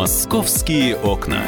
Московские окна.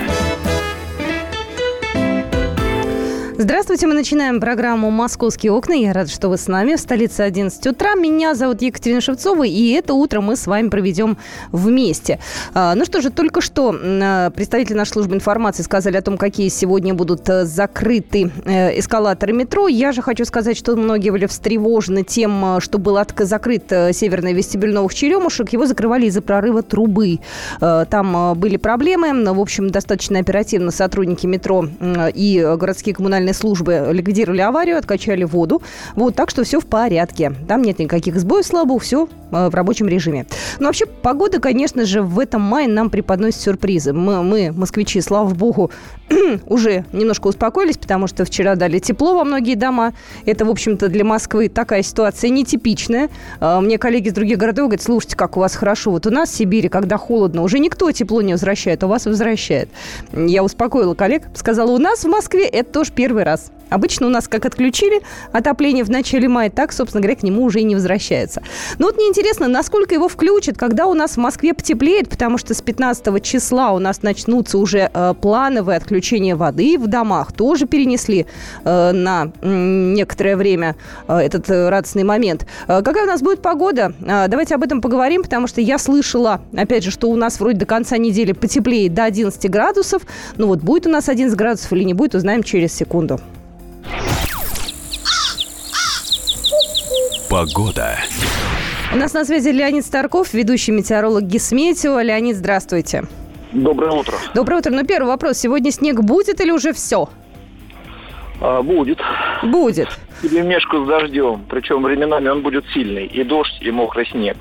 Здравствуйте, мы начинаем программу «Московские окна». Я рада, что вы с нами. В столице 11 утра. Меня зовут Екатерина Шевцова, и это утро мы с вами проведем вместе. А, ну что же, только что а, представители нашей службы информации сказали о том, какие сегодня будут э, закрыты э, эскалаторы метро. Я же хочу сказать, что многие были встревожены тем, э, что был закрыт северный вестибюль новых черемушек. Его закрывали из-за прорыва трубы. Там были проблемы. В общем, достаточно оперативно сотрудники метро и городские коммунальные коммунальные службы ликвидировали аварию, откачали воду. Вот, так что все в порядке. Там нет никаких сбоев, слава все э, в рабочем режиме. Но вообще погода, конечно же, в этом мае нам преподносит сюрпризы. Мы, мы москвичи, слава богу, уже немножко успокоились, потому что вчера дали тепло во многие дома. Это, в общем-то, для Москвы такая ситуация нетипичная. А, мне коллеги из других городов говорят, слушайте, как у вас хорошо. Вот у нас в Сибири, когда холодно, уже никто тепло не возвращает, а у вас возвращает. Я успокоила коллег, сказала, у нас в Москве это тоже первый раз. Обычно у нас как отключили отопление в начале мая, так, собственно говоря, к нему уже и не возвращается. Но вот мне интересно, насколько его включат, когда у нас в Москве потеплеет, потому что с 15 числа у нас начнутся уже э, плановые отключения воды в домах. Тоже перенесли э, на некоторое время э, этот э, радостный момент. Э, какая у нас будет погода? Э, давайте об этом поговорим, потому что я слышала, опять же, что у нас вроде до конца недели потеплеет до 11 градусов. Ну вот будет у нас 11 градусов или не будет, узнаем через секунду. Погода. У нас на связи Леонид Старков, ведущий метеоролог Гисметео. Леонид, здравствуйте. Доброе утро. Доброе утро. Ну, первый вопрос. Сегодня снег будет или уже все? А, будет. Будет. Перемешку с дождем. Причем временами он будет сильный. И дождь, и мокрый снег.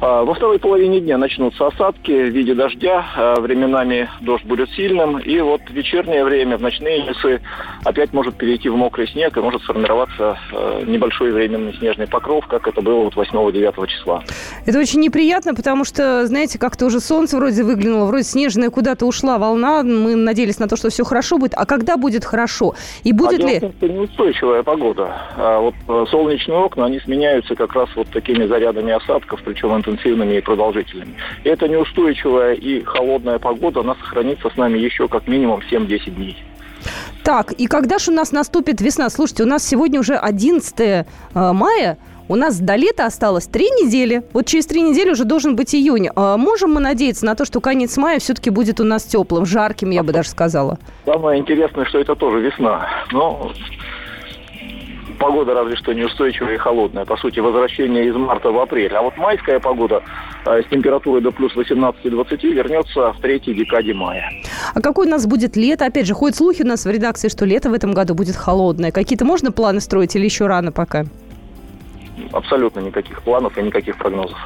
А, во второй половине дня начнутся осадки в виде дождя. А, временами дождь будет сильным. И вот в вечернее время, в ночные часы опять может перейти в мокрый снег и может сформироваться а, небольшой временный снежный покров, как это было вот 8-9 числа. Это очень неприятно, потому что, знаете, как-то уже солнце вроде выглянуло, вроде снежная куда-то ушла волна. Мы надеялись на то, что все хорошо будет. А когда будет хорошо? И будет а ли... Это неустойчивая погода. А вот э, солнечные окна, они сменяются как раз вот такими зарядами осадков, причем интенсивными и продолжительными. И эта неустойчивая и холодная погода, она сохранится с нами еще как минимум 7-10 дней. Так, и когда же у нас наступит весна? Слушайте, у нас сегодня уже 11 э, мая, у нас до лета осталось три недели. Вот через три недели уже должен быть июнь. А можем мы надеяться на то, что конец мая все-таки будет у нас теплым, жарким, я бы даже сказала? Самое интересное, что это тоже весна. Но погода разве что неустойчивая и холодная. По сути, возвращение из марта в апрель. А вот майская погода э, с температурой до плюс 18-20 вернется в третьей декаде мая. А какое у нас будет лето? Опять же, ходят слухи у нас в редакции, что лето в этом году будет холодное. Какие-то можно планы строить или еще рано пока? Абсолютно никаких планов и никаких прогнозов.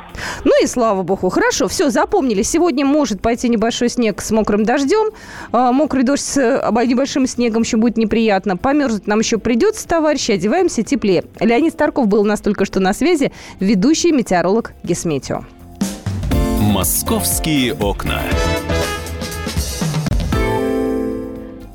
Ну и слава богу. Хорошо, все, запомнили. Сегодня может пойти небольшой снег с мокрым дождем. А, мокрый дождь с а, небольшим снегом еще будет неприятно. Померзнуть нам еще придется, товарищи. Одеваемся теплее. Леонид Старков был у нас только что на связи. Ведущий метеоролог Гесметио. «Московские окна».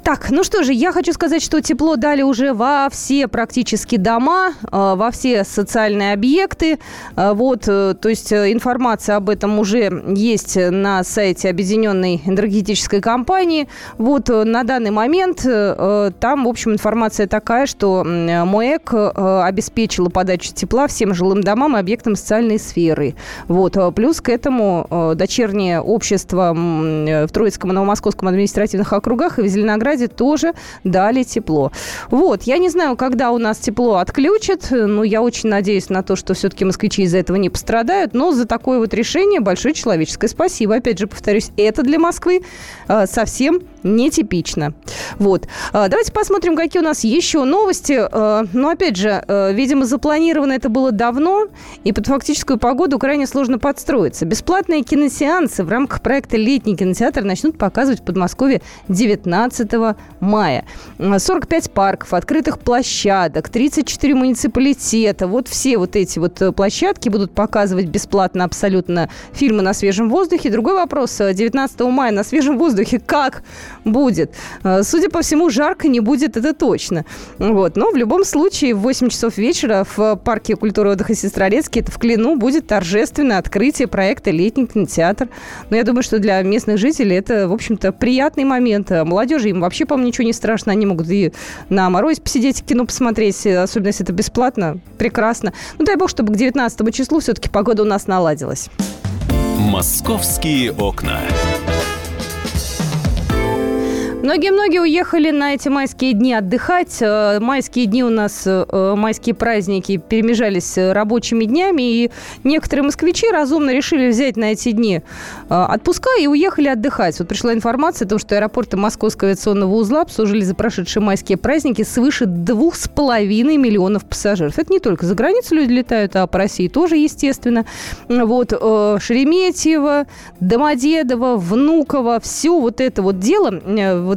Так, ну что же, я хочу сказать, что тепло дали уже во все практически дома, э, во все социальные объекты. Э, вот, э, то есть информация об этом уже есть на сайте Объединенной энергетической компании. Вот на данный момент там, в общем, информация такая, что МОЭК обеспечила подачу тепла всем жилым домам и объектам социальной сферы. Вот, плюс к этому дочернее общество в Троицком и Новомосковском административных округах и в Зеленограде Ленинграде тоже дали тепло. Вот, я не знаю, когда у нас тепло отключат, но я очень надеюсь на то, что все-таки москвичи из-за этого не пострадают, но за такое вот решение большое человеческое спасибо. Опять же, повторюсь, это для Москвы э, совсем нетипично. Вот. А, давайте посмотрим, какие у нас еще новости. А, ну, опять же, а, видимо, запланировано это было давно, и под фактическую погоду крайне сложно подстроиться. Бесплатные киносеансы в рамках проекта «Летний кинотеатр» начнут показывать в Подмосковье 19 мая. 45 парков, открытых площадок, 34 муниципалитета. Вот все вот эти вот э, площадки будут показывать бесплатно абсолютно фильмы на свежем воздухе. Другой вопрос. 19 мая на свежем воздухе как будет. Э, судя по всему, жарко не будет, это точно. Вот. Но в любом случае в 8 часов вечера в парке культуры отдыха Сестрорецкий, это в Клину, будет торжественное открытие проекта «Летний кинотеатр». Но я думаю, что для местных жителей это, в общем-то, приятный момент. А молодежи им вообще, по-моему, ничего не страшно. Они могут и на морозе посидеть, кино посмотреть, особенно если это бесплатно. Прекрасно. Ну, дай бог, чтобы к 19 числу все-таки погода у нас наладилась. «Московские окна». Многие-многие уехали на эти майские дни отдыхать. Э, майские дни у нас, э, майские праздники перемежались с рабочими днями, и некоторые москвичи разумно решили взять на эти дни э, отпуска и уехали отдыхать. Вот пришла информация о том, что аэропорты Московского авиационного узла обслужили за прошедшие майские праздники свыше двух с половиной миллионов пассажиров. Это не только за границу люди летают, а по России тоже, естественно. Вот Шереметьево, Домодедово, Внуково, все вот это вот дело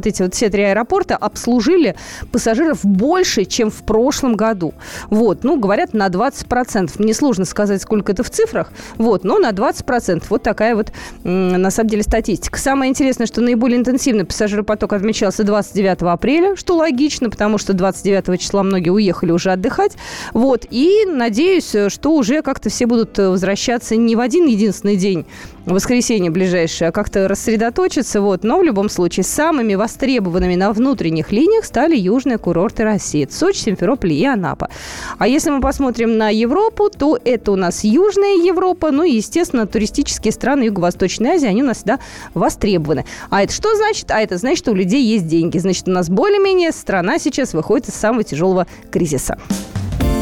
вот эти вот все три аэропорта обслужили пассажиров больше, чем в прошлом году. Вот, ну, говорят, на 20%. Мне сложно сказать, сколько это в цифрах, вот, но на 20%. Вот такая вот, на самом деле, статистика. Самое интересное, что наиболее интенсивный пассажиропоток отмечался 29 апреля, что логично, потому что 29 числа многие уехали уже отдыхать. Вот, и надеюсь, что уже как-то все будут возвращаться не в один единственный день, воскресенье ближайшее, а как-то рассредоточиться. Вот. Но в любом случае самыми востребованными на внутренних линиях стали южные курорты России. Сочи, Симферополь и Анапа. А если мы посмотрим на Европу, то это у нас Южная Европа, ну и, естественно, туристические страны Юго-Восточной Азии, они у нас всегда востребованы. А это что значит? А это значит, что у людей есть деньги. Значит, у нас более-менее страна сейчас выходит из самого тяжелого кризиса.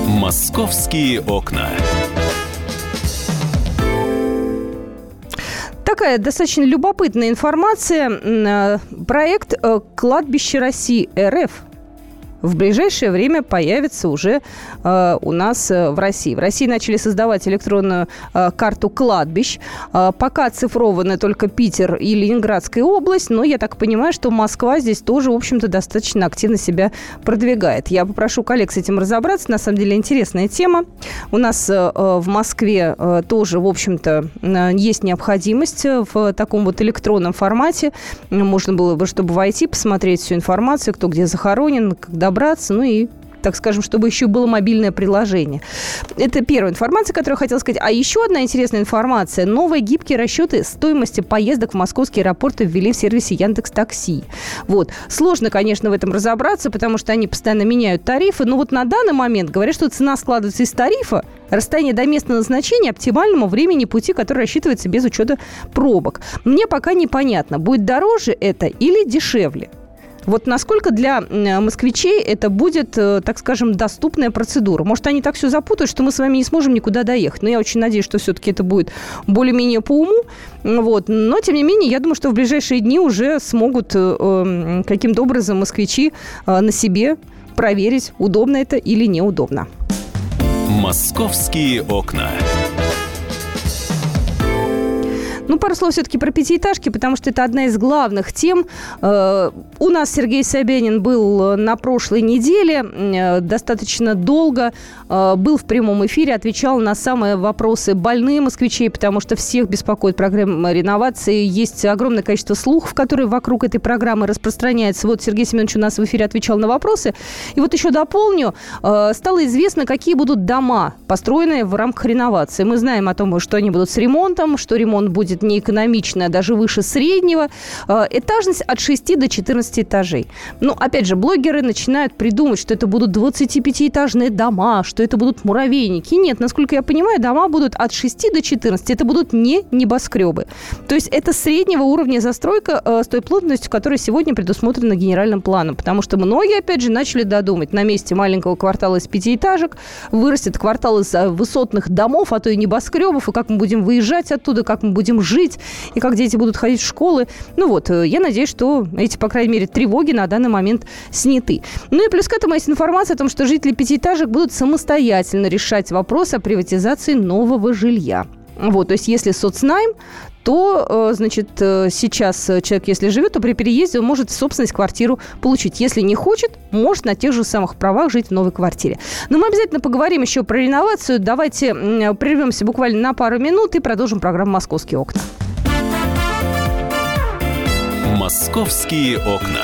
«Московские окна». Такая достаточно любопытная информация. Э, проект э, «Кладбище России РФ» в ближайшее время появится уже э, у нас э, в России. В России начали создавать электронную э, карту кладбищ. Э, пока оцифрованы только Питер и Ленинградская область, но я так понимаю, что Москва здесь тоже, в общем-то, достаточно активно себя продвигает. Я попрошу коллег с этим разобраться. На самом деле интересная тема. У нас э, в Москве э, тоже, в общем-то, э, есть необходимость в таком вот электронном формате. Можно было бы, чтобы войти, посмотреть всю информацию, кто где захоронен, когда добраться, ну и так скажем, чтобы еще было мобильное приложение. Это первая информация, которую я хотела сказать. А еще одна интересная информация. Новые гибкие расчеты стоимости поездок в московские аэропорты ввели в сервисе Яндекс Такси. Вот. Сложно, конечно, в этом разобраться, потому что они постоянно меняют тарифы. Но вот на данный момент говорят, что цена складывается из тарифа, расстояние до места назначения оптимальному времени пути, который рассчитывается без учета пробок. Мне пока непонятно, будет дороже это или дешевле. Вот насколько для москвичей это будет, э, так скажем, доступная процедура? Может, они так все запутают, что мы с вами не сможем никуда доехать. Но я очень надеюсь, что все-таки это будет более-менее по уму. Вот. Но, тем не менее, я думаю, что в ближайшие дни уже смогут э, эм, каким-то образом москвичи э, на себе проверить, удобно это или неудобно. «Московские окна». Ну, пару слов все-таки про пятиэтажки, потому что это одна из главных тем. Э, у нас Сергей Собянин был на прошлой неделе, э, достаточно долго э, был в прямом эфире, отвечал на самые вопросы больные москвичей, потому что всех беспокоит программа реновации. Есть огромное количество слухов, которые вокруг этой программы распространяются. Вот Сергей Семенович у нас в эфире отвечал на вопросы. И вот еще дополню, стало известно, какие будут дома, построенные в рамках реновации. Мы знаем о том, что они будут с ремонтом, что ремонт будет будет неэкономичная, даже выше среднего. Э, этажность от 6 до 14 этажей. Ну, опять же, блогеры начинают придумать, что это будут 25-этажные дома, что это будут муравейники. Нет, насколько я понимаю, дома будут от 6 до 14. Это будут не небоскребы. То есть это среднего уровня застройка э, с той плотностью, которая сегодня предусмотрена генеральным планом. Потому что многие, опять же, начали додумать. На месте маленького квартала из пятиэтажек вырастет квартал из э, высотных домов, а то и небоскребов. И как мы будем выезжать оттуда, как мы будем жить, и как дети будут ходить в школы. Ну вот, э, я надеюсь, что эти, по крайней мере, тревоги на данный момент сняты. Ну и плюс к этому есть информация о том, что жители пятиэтажек будут самостоятельно решать вопрос о приватизации нового жилья. Вот, то есть если соцнайм, то, э, значит, э, сейчас человек, если живет, то при переезде он может собственность квартиру получить. Если не хочет, может на тех же самых правах жить в новой квартире. Но мы обязательно поговорим еще про реновацию. Давайте прервемся буквально на пару минут и продолжим программу «Московские окна». Московские окна.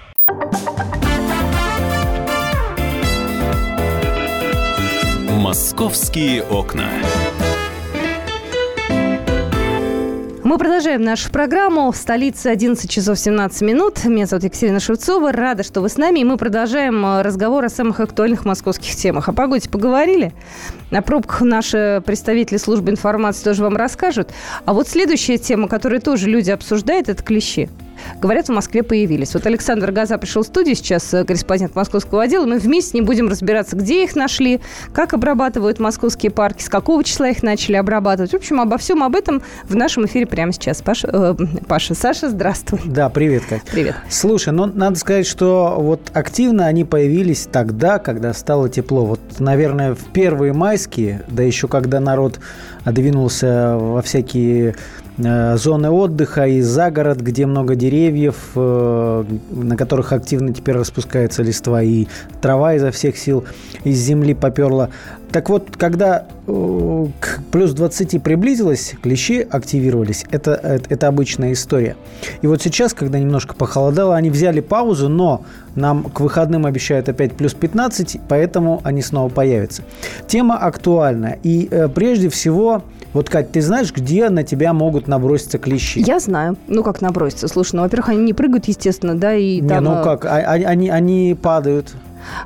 Московские окна. Мы продолжаем нашу программу. В столице 11 часов 17 минут. Меня зовут Екатерина Шевцова. Рада, что вы с нами. И мы продолжаем э, разговор о самых актуальных московских темах. О погоде поговорили. О пробках наши представители службы информации тоже вам расскажут. А вот следующая тема, которую тоже люди обсуждают, это клещи говорят, в Москве появились. Вот Александр Газа пришел в студию сейчас, э, корреспондент московского отдела. Мы вместе не будем разбираться, где их нашли, как обрабатывают московские парки, с какого числа их начали обрабатывать. В общем, обо всем об этом в нашем эфире прямо сейчас. Паша, э, Паша Саша, здравствуй. Да, привет, Кать. Привет. Слушай, ну, надо сказать, что вот активно они появились тогда, когда стало тепло. Вот, наверное, в первые майские, да еще когда народ двинулся во всякие зоны отдыха и за город, где много деревьев, э, на которых активно теперь распускается листва, и трава изо всех сил из земли поперла. Так вот, когда э, к плюс 20 приблизилось, клещи активировались. Это, это, это обычная история. И вот сейчас, когда немножко похолодало, они взяли паузу, но нам к выходным обещают опять плюс 15, поэтому они снова появятся. Тема актуальна. И э, прежде всего, вот, Кать, ты знаешь, где на тебя могут наброситься клещи? Я знаю. Ну, как наброситься? Слушай, ну, во-первых, они не прыгают, естественно, да, и не, там... ну как, а, а, они, они падают.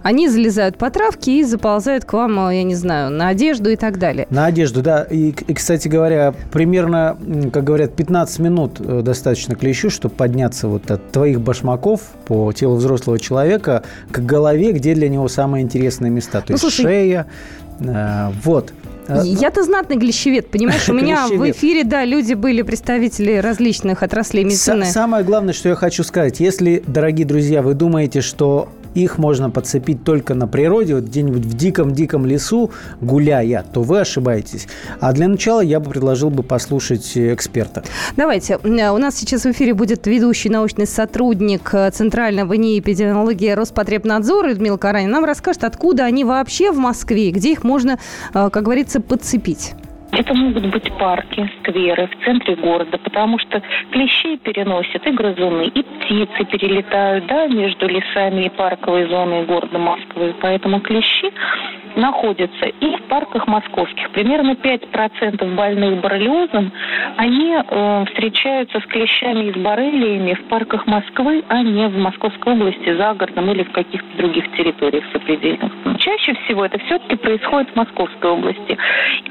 Они залезают по травке и заползают к вам, я не знаю, на одежду и так далее. На одежду, да. И, и кстати говоря, примерно, как говорят, 15 минут э, достаточно клещу, чтобы подняться вот от твоих башмаков по телу взрослого человека к голове, где для него самые интересные места. То ну, есть слушай, шея, э, вот. Э, Я-то знатный глищевед, понимаешь? У меня в эфире, да, люди были представители различных отраслей медицины. Самое главное, что я хочу сказать, если, дорогие друзья, вы думаете, что их можно подцепить только на природе, вот где-нибудь в диком-диком лесу, гуляя, то вы ошибаетесь. А для начала я бы предложил бы послушать эксперта. Давайте. У нас сейчас в эфире будет ведущий научный сотрудник Центрального НИИ эпидемиологии Роспотребнадзора Людмила Каранин. Нам расскажет, откуда они вообще в Москве, где их можно, э, как говорится, подцепить. Это могут быть парки, скверы в центре города, потому что клещи переносят и грызуны, и птицы перелетают да, между лесами и парковой зоной города Москвы. Поэтому клещи находятся и в парках московских. Примерно 5% больных боррелиозом, они э, встречаются с клещами и с боррелиями в парках Москвы, а не в Московской области, за городом или в каких-то других территориях сопредельных. Чаще всего это все-таки происходит в Московской области.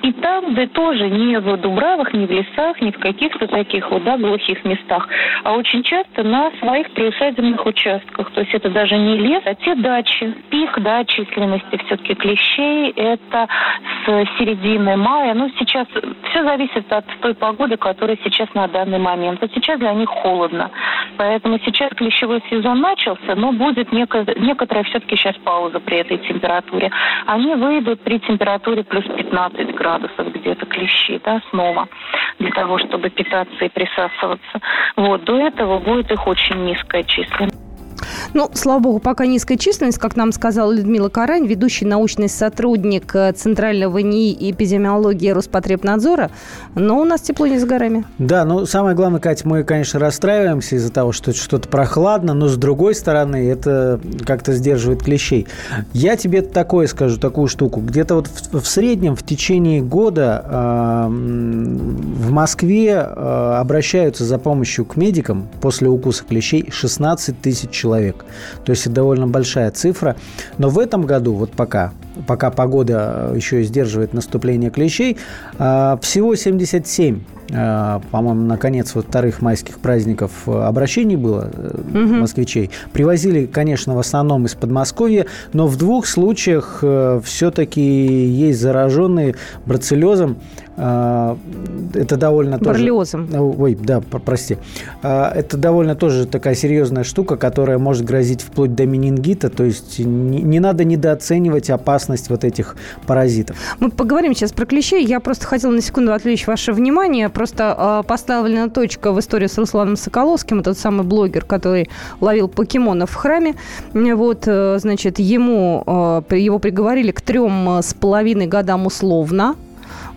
И там, где тоже не в дубравах, не в лесах, не в каких-то таких вот, да, глухих местах, а очень часто на своих приусадебных участках. То есть это даже не лес, а те дачи. Пик, да, численности все-таки клещей – это с середины мая. Ну, сейчас все зависит от той погоды, которая сейчас на данный момент. Вот сейчас для них холодно. Поэтому сейчас клещевой сезон начался, но будет некоторая все-таки сейчас пауза при этой температуре. Они выйдут при температуре плюс 15 градусов где-то клещи, да, снова, для того, чтобы питаться и присасываться. Вот, до этого будет их очень низкая численность. Ну, слава богу, пока низкая численность, как нам сказала Людмила Карань, ведущий научный сотрудник э, Центрального НИИ эпидемиологии Роспотребнадзора, но у нас тепло не с горами. Да, ну, самое главное, Катя, мы, конечно, расстраиваемся из-за того, что что-то прохладно, но с другой стороны, это как-то сдерживает клещей. Я тебе такое скажу, такую штуку. Где-то вот в, в среднем в течение года э, в Москве э, обращаются за помощью к медикам после укуса клещей 16 тысяч человек. То есть это довольно большая цифра. Но в этом году, вот пока, пока погода еще и сдерживает наступление клещей. А, всего 77 а, по-моему, на конец вот вторых майских праздников обращений было угу. москвичей. Привозили, конечно, в основном из Подмосковья, но в двух случаях э, все-таки есть зараженные бруцеллезом. А, это довольно Барлиозом. тоже... Ой, да, прости. Это довольно тоже такая серьезная штука, которая может грозить вплоть до менингита. То есть не надо недооценивать опасность вот этих паразитов. Мы поговорим сейчас про клещей. Я просто хотела на секунду отвлечь ваше внимание. Просто э, поставлена точка в истории с Русланом Соколовским, тот самый блогер, который ловил покемонов в храме. Вот, э, значит, ему, э, его приговорили к трем с половиной годам условно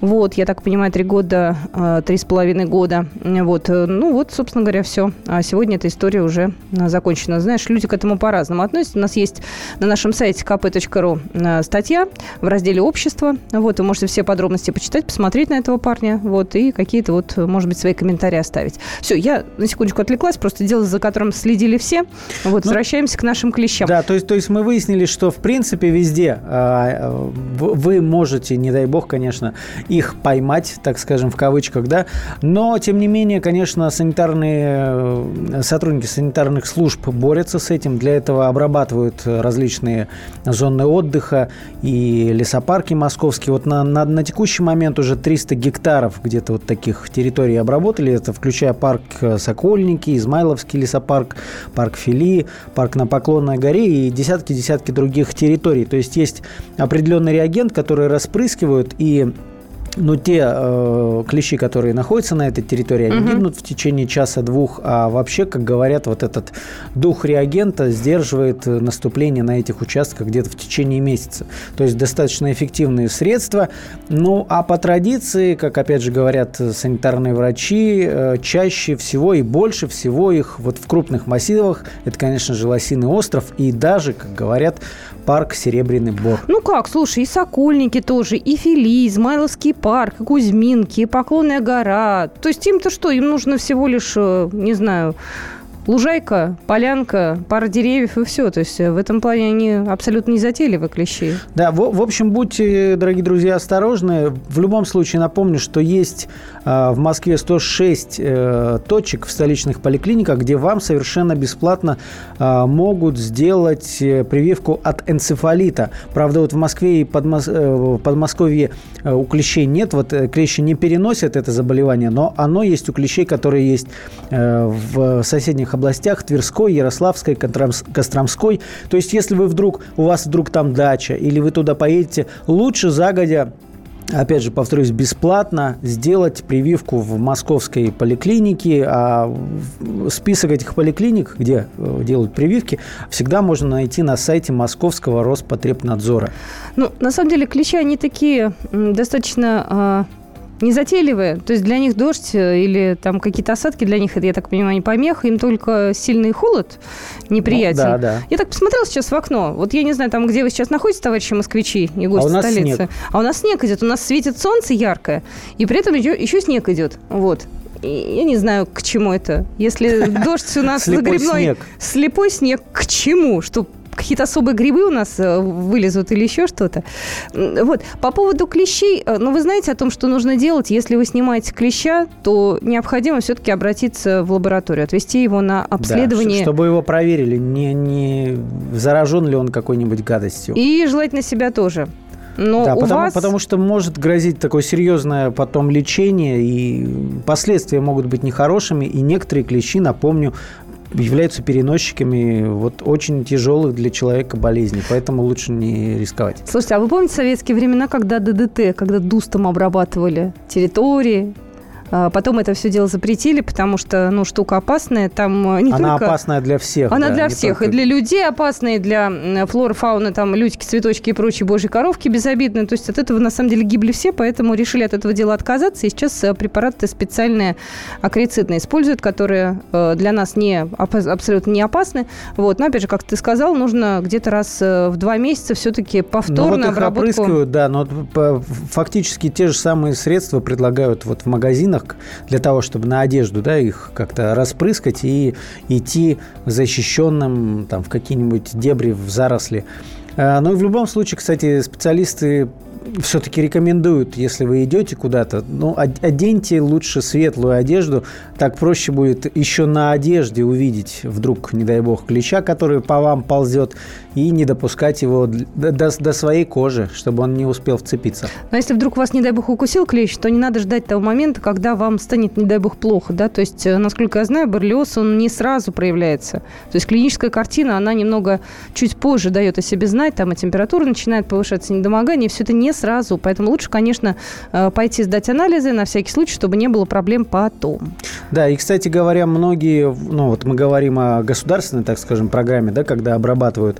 вот, я так понимаю, три года, э, три с половиной года. Вот, э, ну вот, собственно говоря, все. А сегодня эта история уже э, закончена. Знаешь, люди к этому по-разному относятся. У нас есть на нашем сайте kp.ru статья в разделе «Общество». Вот, вы можете все подробности почитать, посмотреть на этого парня. Вот, и какие-то вот, может быть, свои комментарии оставить. Все, я на секундочку отвлеклась. Просто дело, за которым следили все. Вот, ну, возвращаемся к нашим клещам. Да, то есть, то есть мы выяснили, что, в принципе, везде э, вы можете, не дай бог, конечно, их поймать, так скажем, в кавычках, да. Но, тем не менее, конечно, санитарные э, сотрудники санитарных служб борются с этим. Для этого обрабатывают различные зоны отдыха и лесопарки московские. Вот на, на, на текущий момент уже 300 гектаров где-то вот таких территорий обработали. Это включая парк Сокольники, Измайловский лесопарк, парк Фили, парк на Поклонной горе и десятки-десятки других территорий. То есть есть определенный реагент, который распрыскивают и но те э, клещи, которые находятся на этой территории, они угу. гибнут в течение часа-двух, а вообще, как говорят, вот этот дух реагента сдерживает наступление на этих участках где-то в течение месяца. То есть достаточно эффективные средства. Ну, а по традиции, как опять же говорят санитарные врачи, э, чаще всего и больше всего их вот в крупных массивах, это, конечно же, Лосиный остров и даже, как говорят, парк Серебряный Бор. Ну как, слушай, и Сокольники тоже, и Фили, Измайловский парк, и Кузьминки, Поклонная гора. То есть им-то что? Им нужно всего лишь, э, не знаю, лужайка, полянка, пара деревьев и все. То есть э, в этом плане они абсолютно не затейливы клещи. Да, в, в общем, будьте, дорогие друзья, осторожны. В любом случае напомню, что есть э, в Москве 106 э, точек в столичных поликлиниках, где вам совершенно бесплатно э, могут сделать э, прививку от энцефалита. Правда, вот в Москве и Подмос... э, Подмосковье э, у клещей нет. Вот клещи не переносят это заболевание, но оно есть у клещей, которые есть э, в соседних областях Тверской, Ярославской, Костромской. То есть, если вы вдруг, у вас вдруг там дача, или вы туда поедете, лучше загодя опять же, повторюсь, бесплатно сделать прививку в московской поликлинике. А список этих поликлиник, где э, делают прививки, всегда можно найти на сайте Московского Роспотребнадзора. Ну, на самом деле, клещи, они такие достаточно а, незатейливые. То есть для них дождь э, или там какие-то осадки, для них, это, я так понимаю, не помеха, им только сильный холод неприятен. Ну, да, да. Я так посмотрела сейчас в окно. Вот я не знаю, там, где вы сейчас находитесь, товарищи москвичи и гости а у нас столицы. Снег. А у нас снег идет. У нас светит солнце яркое, и при этом еще, еще снег идет. Вот. я не знаю, к чему это. Если дождь у нас загребной... Слепой снег. К чему? Что какие-то особые грибы у нас э, вылезут или еще что-то. Вот. По поводу клещей, э, ну, вы знаете о том, что нужно делать, если вы снимаете клеща, то необходимо все-таки обратиться в лабораторию, отвести его на обследование. Да, чтобы его проверили, не, не заражен ли он какой-нибудь гадостью. И желательно себя тоже. Но да, потому, вас... потому что может грозить такое серьезное потом лечение, и последствия могут быть нехорошими, и некоторые клещи, напомню, являются переносчиками вот очень тяжелых для человека болезней, поэтому лучше не рисковать. Слушайте, а вы помните советские времена, когда ДДТ, когда дустом обрабатывали территории, потом это все дело запретили, потому что, ну, штука опасная. Там э, не Она только... опасная для всех. Она да, для всех. Только... И для людей опасная, и для флоры, фауны, там, людики, цветочки и прочие божьи коровки безобидные. То есть от этого, на самом деле, гибли все, поэтому решили от этого дела отказаться. И сейчас э, препараты специальные акрицидные используют, которые э, для нас не, абсолютно не опасны. Вот. Но, опять же, как ты сказал, нужно где-то раз в два месяца все-таки повторно ну, вот их обработку... опрыскивают, да, но фактически те же самые средства предлагают вот в магазинах магазинах для того, чтобы на одежду да, их как-то распрыскать и идти защищенным там, в какие-нибудь дебри, в заросли Э, но и в любом случае, кстати, специалисты все-таки рекомендуют, если вы идете куда-то, ну, оденьте лучше светлую одежду. Так проще будет еще на одежде увидеть вдруг, не дай бог, клеща, который по вам ползет, и не допускать его до, до, до своей кожи, чтобы он не успел вцепиться. Но если вдруг вас, не дай бог, укусил клещ, то не надо ждать того момента, когда вам станет, не дай бог, плохо. Да? То есть, э, насколько я знаю, боррелиоз, он не сразу проявляется. То есть клиническая картина, она немного чуть позже дает о себе знать, там и температура начинает повышаться, недомогание, все это не сразу. Поэтому лучше, конечно, э, пойти сдать анализы на всякий случай, чтобы не было проблем потом. Да, и, кстати говоря, многие, ну вот мы говорим о государственной, так скажем, программе, да, когда обрабатывают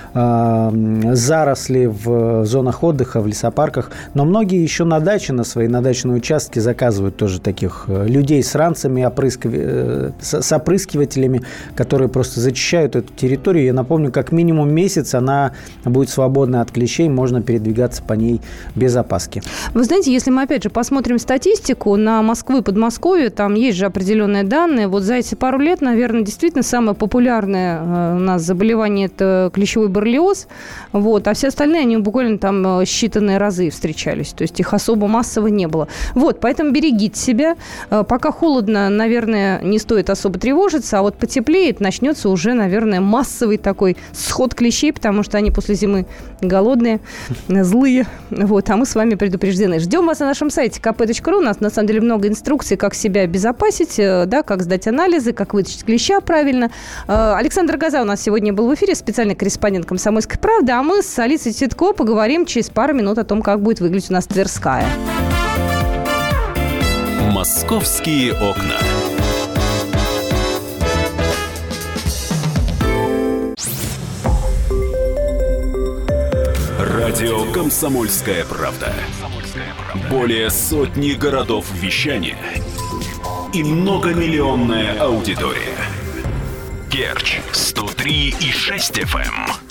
заросли в зонах отдыха, в лесопарках. Но многие еще на даче, на свои на дачные участки заказывают тоже таких э, людей с ранцами, опрыскив... Э, с опрыскивателями, которые просто зачищают эту территорию. Я напомню, как минимум месяц она будет свободна от клещей, можно передвигаться по ней без опаски. Вы знаете, если мы опять же посмотрим статистику на Москву и Подмосковье, там есть же определенные данные. Вот за эти пару лет, наверное, действительно самое популярное э, у нас заболевание – это клещевой боррелиоз, вот, а все остальные, они буквально там э, считанные разы встречались, то есть их особо массово не было. Вот, поэтому берегите себя. Э, пока холодно, наверное, не стоит особо тревожиться, а вот потеплеет, начнется уже, наверное, массовый такой сход клещей, потому что они после зимы голодные, злые, вот, а мы с вами предупреждены. Ждем вас на нашем сайте kp.ru, у нас на самом деле много инструкций, как себя обезопасить, э, да, как сдать анализы, как вытащить клеща правильно. Александр Газа у нас сегодня был в эфире, специальный корреспондент «Комсомольской правды», а мы с Алисой Титко поговорим через пару минут о том, как будет выглядеть у нас Тверская. «Московские окна». Радио «Комсомольская правда». Более сотни городов вещания и многомиллионная аудитория. Керчь 103 и 6 FM.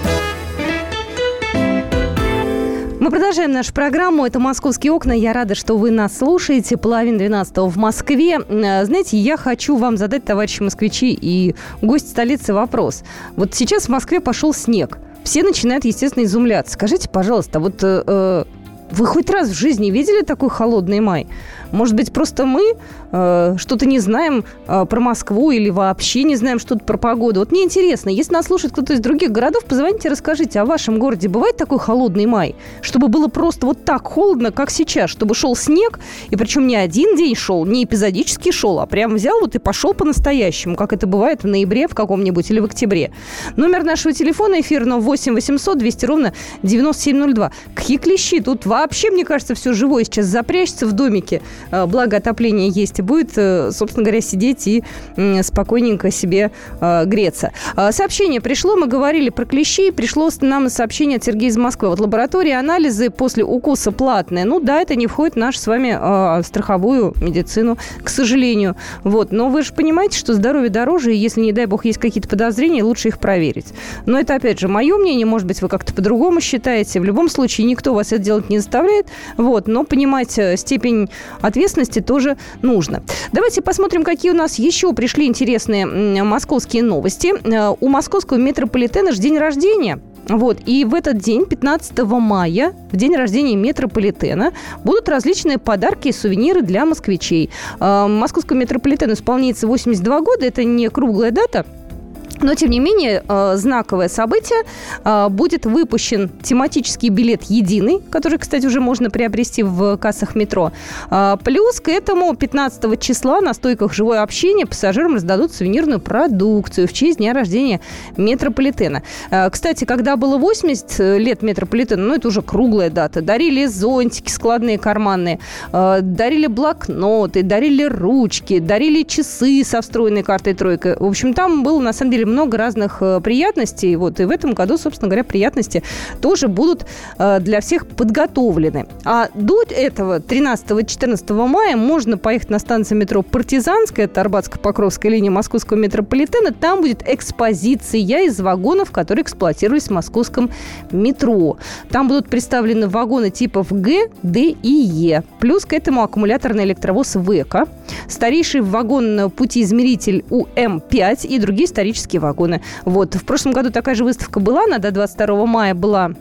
Продолжаем нашу программу. Это «Московские окна». Я рада, что вы нас слушаете. Половина двенадцатого в Москве. Э, знаете, я хочу вам задать, товарищи москвичи и гости столицы, вопрос. Вот сейчас в Москве пошел снег. Все начинают, естественно, изумляться. Скажите, пожалуйста, вот э, э вы хоть раз в жизни видели такой холодный май? Может быть, просто мы э, что-то не знаем э, про Москву или вообще не знаем что-то про погоду. Вот мне интересно, если нас слушает кто-то из других городов, позвоните, расскажите, а в вашем городе бывает такой холодный май? Чтобы было просто вот так холодно, как сейчас, чтобы шел снег, и причем не один день шел, не эпизодически шел, а прям взял вот и пошел по-настоящему, как это бывает в ноябре в каком-нибудь или в октябре. Номер нашего телефона эфирного 8 800 200 ровно 9702. Какие клещи? Тут вообще, мне кажется, все живое сейчас запрячется в домике Э, благо отопление есть, и будет, э, собственно говоря, сидеть и спокойненько себе э, греться. Сообщение пришло, мы говорили про клещей, пришло нам сообщение от Сергея из Москвы. Вот лаборатория анализы после укуса платные. Ну да, это не входит в нашу с вами страховую медицину, к сожалению. Вот. Но вы же понимаете, что здоровье дороже, и если, не дай бог, есть какие-то подозрения, лучше их проверить. Но это, опять же, мое мнение, может быть, вы как-то по-другому считаете. В любом случае, никто вас это делать не заставляет. Вот. Но понимать степень ответственности тоже нужно. Давайте посмотрим, какие у нас еще пришли интересные московские новости. Э, у московского метрополитена же день рождения. Вот. И в этот день, 15 мая, в день рождения метрополитена, будут различные подарки и сувениры для москвичей. Э, московскому метрополитену исполняется 82 года. Это не круглая дата – но, тем не менее, э, знаковое событие. Э, будет выпущен тематический билет «Единый», который, кстати, уже можно приобрести в кассах метро. Э, плюс к этому 15 числа на стойках «Живое общение» пассажирам раздадут сувенирную продукцию в честь дня рождения метрополитена. Кстати, когда было 80 лет метрополитена, ну, это уже круглая дата, дарили зонтики складные, карманные, дарили блокноты, дарили ручки, дарили часы со встроенной картой тройка. В общем, там было, на самом деле, много разных приятностей. Вот, и в этом году, собственно говоря, приятности тоже будут для всех подготовлены. А до этого, 13-14 мая, можно поехать на станцию метро «Партизанская», это Арбатско-Покровская линия московского метрополитена. Там будет экспозиция из вагонов, которые эксплуатировались в московском метро. Там будут представлены вагоны типов Г, Д и Е. Плюс к этому аккумуляторный электровоз ВЭКа, старейший вагон путеизмеритель УМ-5 и другие исторические вагоны. Вот. В прошлом году такая же выставка была, она до 22 мая была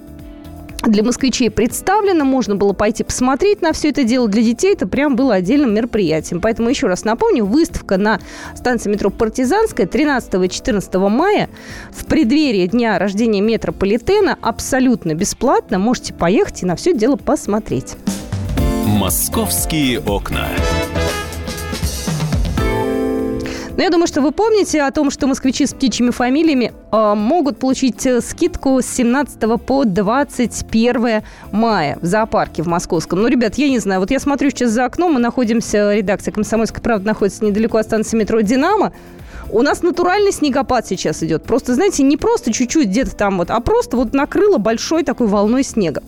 для москвичей представлено, можно было пойти посмотреть на все это дело. Для детей это прям было отдельным мероприятием. Поэтому еще раз напомню, выставка на станции метро «Партизанская» 13 и 14 мая в преддверии дня рождения метрополитена абсолютно бесплатно. Можете поехать и на все дело посмотреть. «Московские окна». Но я думаю, что вы помните о том, что москвичи с птичьими фамилиями э, могут получить э, скидку с 17 по 21 мая в зоопарке в Московском. Ну, ребят, я не знаю, вот я смотрю сейчас за окном, мы находимся, редакция «Комсомольской правды» находится недалеко от станции метро «Динамо». У нас натуральный снегопад сейчас идет. Просто, знаете, не просто чуть-чуть где-то там вот, а просто вот накрыло большой такой волной снега.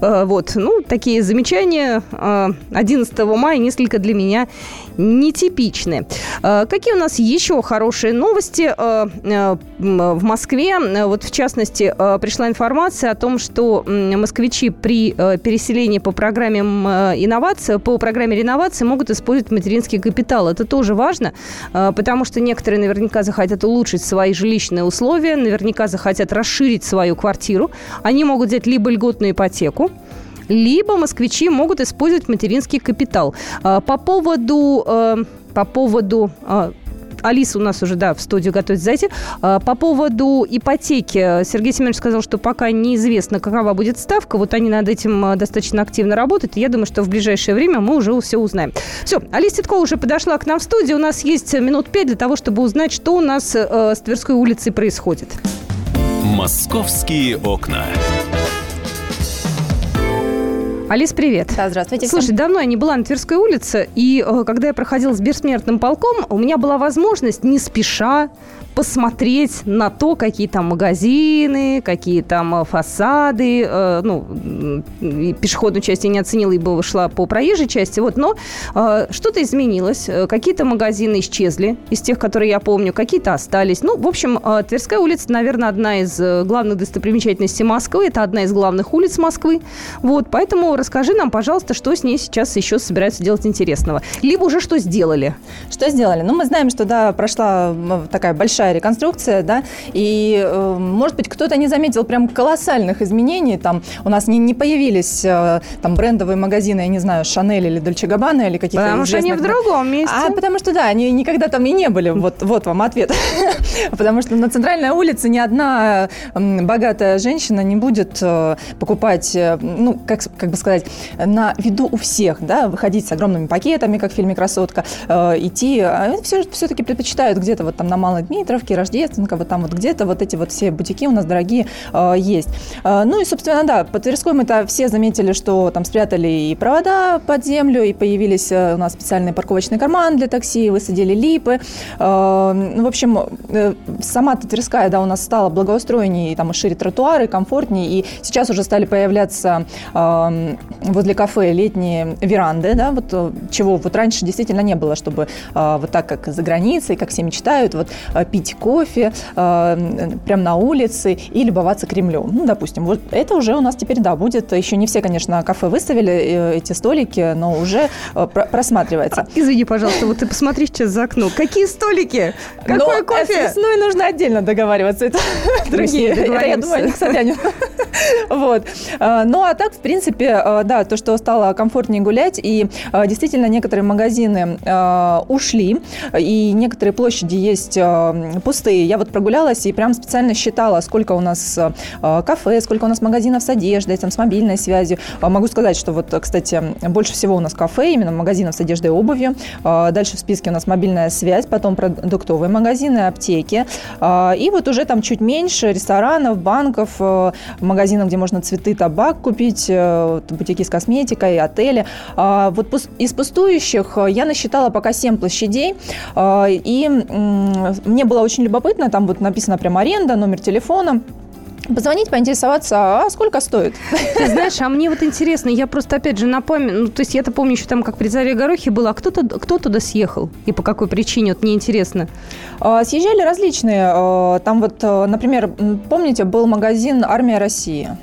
Э, вот, ну, такие замечания 11 э, мая несколько для меня нетипичные. Э, какие у нас еще хорошие новости в Москве? Вот, в частности, пришла информация о том, что москвичи при переселении по программе инновации, по программе реновации могут использовать материнский капитал. Это тоже важно, потому что некоторые наверняка захотят улучшить свои жилищные условия, наверняка захотят расширить свою квартиру. Они могут взять либо льготную ипотеку, либо москвичи могут использовать материнский капитал. А, по поводу, э, по поводу а, Алиса у нас уже, да, в студию готовится зайти. А, по поводу ипотеки. Сергей Семенович сказал, что пока неизвестно, какова будет ставка. Вот они над этим а, достаточно активно работают. Я думаю, что в ближайшее время мы уже все узнаем. Все, Алиса Титкова уже подошла к нам в студию. У нас есть минут пять для того, чтобы узнать, что у нас э, с Тверской улицей происходит. «Московские окна». Алис, привет. Да, здравствуйте. Слушай, всем. давно я не была на Тверской улице, и э, когда я проходила с бессмертным полком, у меня была возможность не спеша посмотреть на то, какие там магазины, какие там э, фасады. Э, ну, пешеходную часть я не оценила, ибо шла по проезжей части. Вот, но э, что-то изменилось. Э, какие-то магазины исчезли из тех, которые я помню, какие-то остались. Ну, в общем, Тверская улица, наверное, одна из главных достопримечательностей Москвы. Это одна из главных улиц Москвы. Вот, поэтому расскажи нам, пожалуйста, что с ней сейчас еще собираются делать интересного. Либо уже что сделали. Что сделали? Ну, мы знаем, что, да, прошла такая большая большая реконструкция, да, и, э, может быть, кто-то не заметил прям колоссальных изменений, там у нас не, не появились э, там брендовые магазины, я не знаю, Шанель или Дольче Габбана или какие-то Потому что они в другом месте. А потому что, да, они никогда там и не были, вот, вот вам ответ. Потому что на центральной улице ни одна богатая женщина не будет э, покупать, ну, как, как бы сказать, на виду у всех, да, выходить с огромными пакетами, как в фильме «Красотка», идти, а все, все-таки предпочитают где-то вот там на Малой Дмитровке, Дмитровке, Рождественка, вот там вот где-то вот эти вот все бутики у нас дорогие э, есть. Э, ну и, собственно, да, по Тверской мы-то все заметили, что там спрятали и провода под землю, и появились э, у нас специальный парковочный карман для такси, высадили липы. Э, ну, в общем, э, сама Тверская, да, у нас стала благоустроеннее, там и шире тротуары, комфортнее, и сейчас уже стали появляться э, возле кафе летние веранды, да, вот э, чего вот раньше действительно не было, чтобы э, вот так, как за границей, как все мечтают, вот э, пить кофе э, прямо на улице и любоваться Кремлем. Ну, допустим, вот это уже у нас теперь, да, будет. Еще не все, конечно, кафе выставили э, эти столики, но уже э, просматривается. А, извини, пожалуйста, вот ты посмотри сейчас за окно. Какие столики? Какой но кофе? С и нужно отдельно договариваться. Это другие. Это, я думаю, они. Вот. Ну, а так, в принципе, да, то, что стало комфортнее гулять, и действительно некоторые магазины ушли, и некоторые площади есть пустые. Я вот прогулялась и прям специально считала, сколько у нас э, кафе, сколько у нас магазинов с одеждой, там, с мобильной связью. А могу сказать, что вот, кстати, больше всего у нас кафе, именно магазинов с одеждой и обувью. А дальше в списке у нас мобильная связь, потом продуктовые магазины, аптеки. А и вот уже там чуть меньше ресторанов, банков, э, магазинов где можно цветы, табак купить, э, бутики с косметикой, отели. Вот из пустующих я насчитала пока 7 площадей, и мне было очень любопытно, там вот написано прям аренда, номер телефона. Позвонить, поинтересоваться, а сколько стоит? Ты знаешь, а мне вот интересно, я просто опять же напомню, ну, то есть я-то помню еще там, как при Заре Горохе было, а кто, -то, кто туда съехал и по какой причине, вот мне интересно. А, съезжали различные, а, там вот, например, помните, был магазин «Армия России».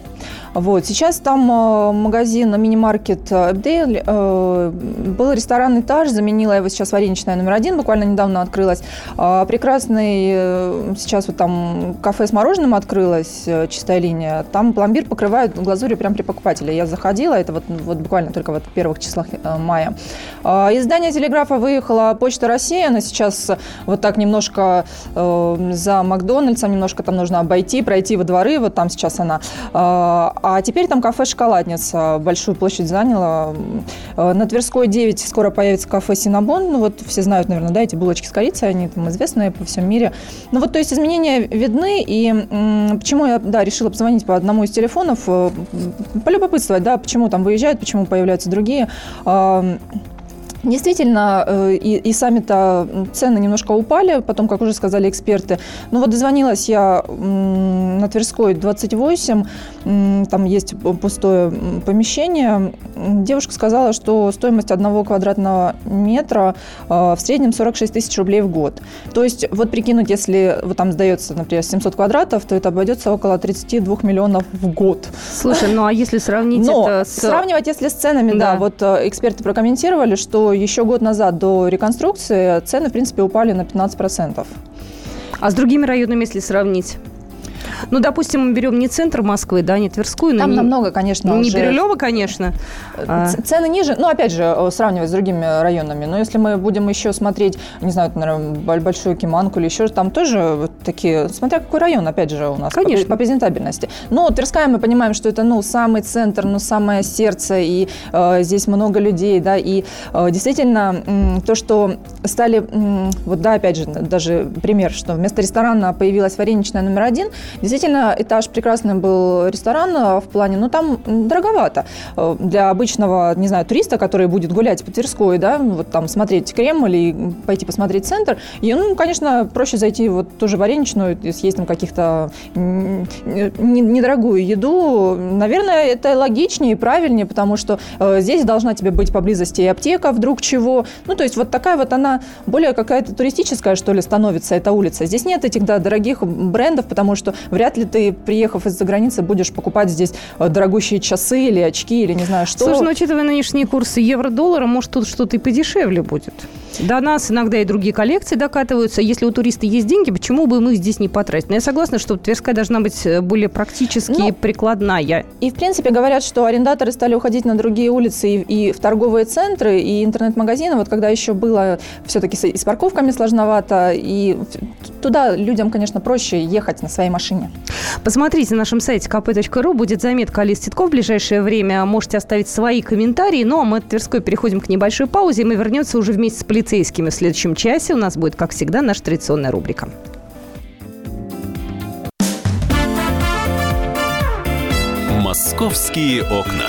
Вот. Сейчас там э, магазин, мини-маркет Эбдейл, э, был ресторан «Этаж», заменила его сейчас вареничная номер один, буквально недавно открылась. А, прекрасный, э, сейчас вот там кафе с мороженым открылось, чистая линия. Там пломбир покрывают глазурью прямо при покупателе. Я заходила, это вот, вот буквально только вот в первых числах мая. А, из здания телеграфа выехала Почта России, она сейчас вот так немножко за Макдональдсом, немножко там нужно обойти, пройти во дворы, вот там сейчас она а, теперь там кафе «Шоколадница» большую площадь заняла. Э, на Тверской 9 скоро появится кафе «Синабон». Ну вот все знают, наверное, да, эти булочки с корицей, они там известные по всему мире. Ну вот, то есть изменения видны, и почему я, да, решила позвонить по одному из телефонов, э, полюбопытствовать, да, почему там выезжают, почему появляются другие. Действительно, э, и, и сами-то цены немножко упали, потом, как уже сказали эксперты. Ну вот дозвонилась я на Тверской 28, там есть пустое помещение. Девушка сказала, что стоимость одного квадратного метра э, в среднем 46 тысяч рублей в год. То есть вот прикинуть, если вот там сдается, например, 700 квадратов, то это обойдется около 32 миллионов в год. Слушай, ну а если сравнить Но это с... сравнивать, если с ценами, да, да вот э, эксперты прокомментировали, что еще год назад до реконструкции цены, в принципе, упали на 15%. А с другими районами, если сравнить? Ну, допустим, мы берем не центр Москвы, да, не Тверскую. Там не, намного, конечно, Не уже... Бирюлево, конечно. А... Цены ниже. Ну, опять же, э, сравнивать с другими районами. Но если мы будем еще смотреть, не знаю, наверное, Большую Киманку или еще, там тоже такие, смотря какой район, опять же, у нас конечно. По, по презентабельности. Но Тверская, мы понимаем, что это, ну, самый центр, ну, самое сердце, и э, здесь много людей, да, и э, действительно э, то, что стали, э, вот, да, опять же, даже пример, что вместо ресторана появилась вареничная номер один, Действительно, этаж прекрасный был ресторан э, в плане, но там дороговато. Э, для обычного, не знаю, туриста, который будет гулять по Тверской, да, вот там смотреть Кремль и пойти посмотреть центр, и, ну, конечно, проще зайти вот тоже в Вареничную, съесть там каких-то недорогую еду. Наверное, это логичнее и правильнее, потому что э, здесь должна тебе быть поблизости и аптека вдруг чего. Ну, то есть вот такая вот она более какая-то туристическая, что ли, становится эта улица. Здесь нет этих, да, дорогих брендов, потому что вряд ли ты, приехав из-за границы, будешь покупать здесь э, дорогущие часы или очки, или не знаю что. Слушай, ну, учитывая нынешние курсы евро-доллара, может, тут что-то и подешевле будет. До нас иногда и другие коллекции докатываются. Если у туриста есть деньги, почему бы мы их здесь не потратить? Но я согласна, что Тверская должна быть э, более практически ну, прикладная. И, в принципе, говорят, что арендаторы стали уходить на другие улицы и, и в торговые центры, и интернет-магазины. Вот когда еще было все-таки с, с парковками сложновато, и туда людям, конечно, проще ехать на своей машине. Посмотрите на нашем сайте kp.ru. Будет заметка Алис Титков в ближайшее время. Можете оставить свои комментарии. Ну, а мы от Тверской переходим к небольшой паузе, и мы вернемся уже вместе с полицейскими в следующем часе. У нас будет, как всегда, наша традиционная рубрика. «Московские окна».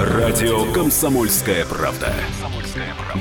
Радио «Комсомольская правда».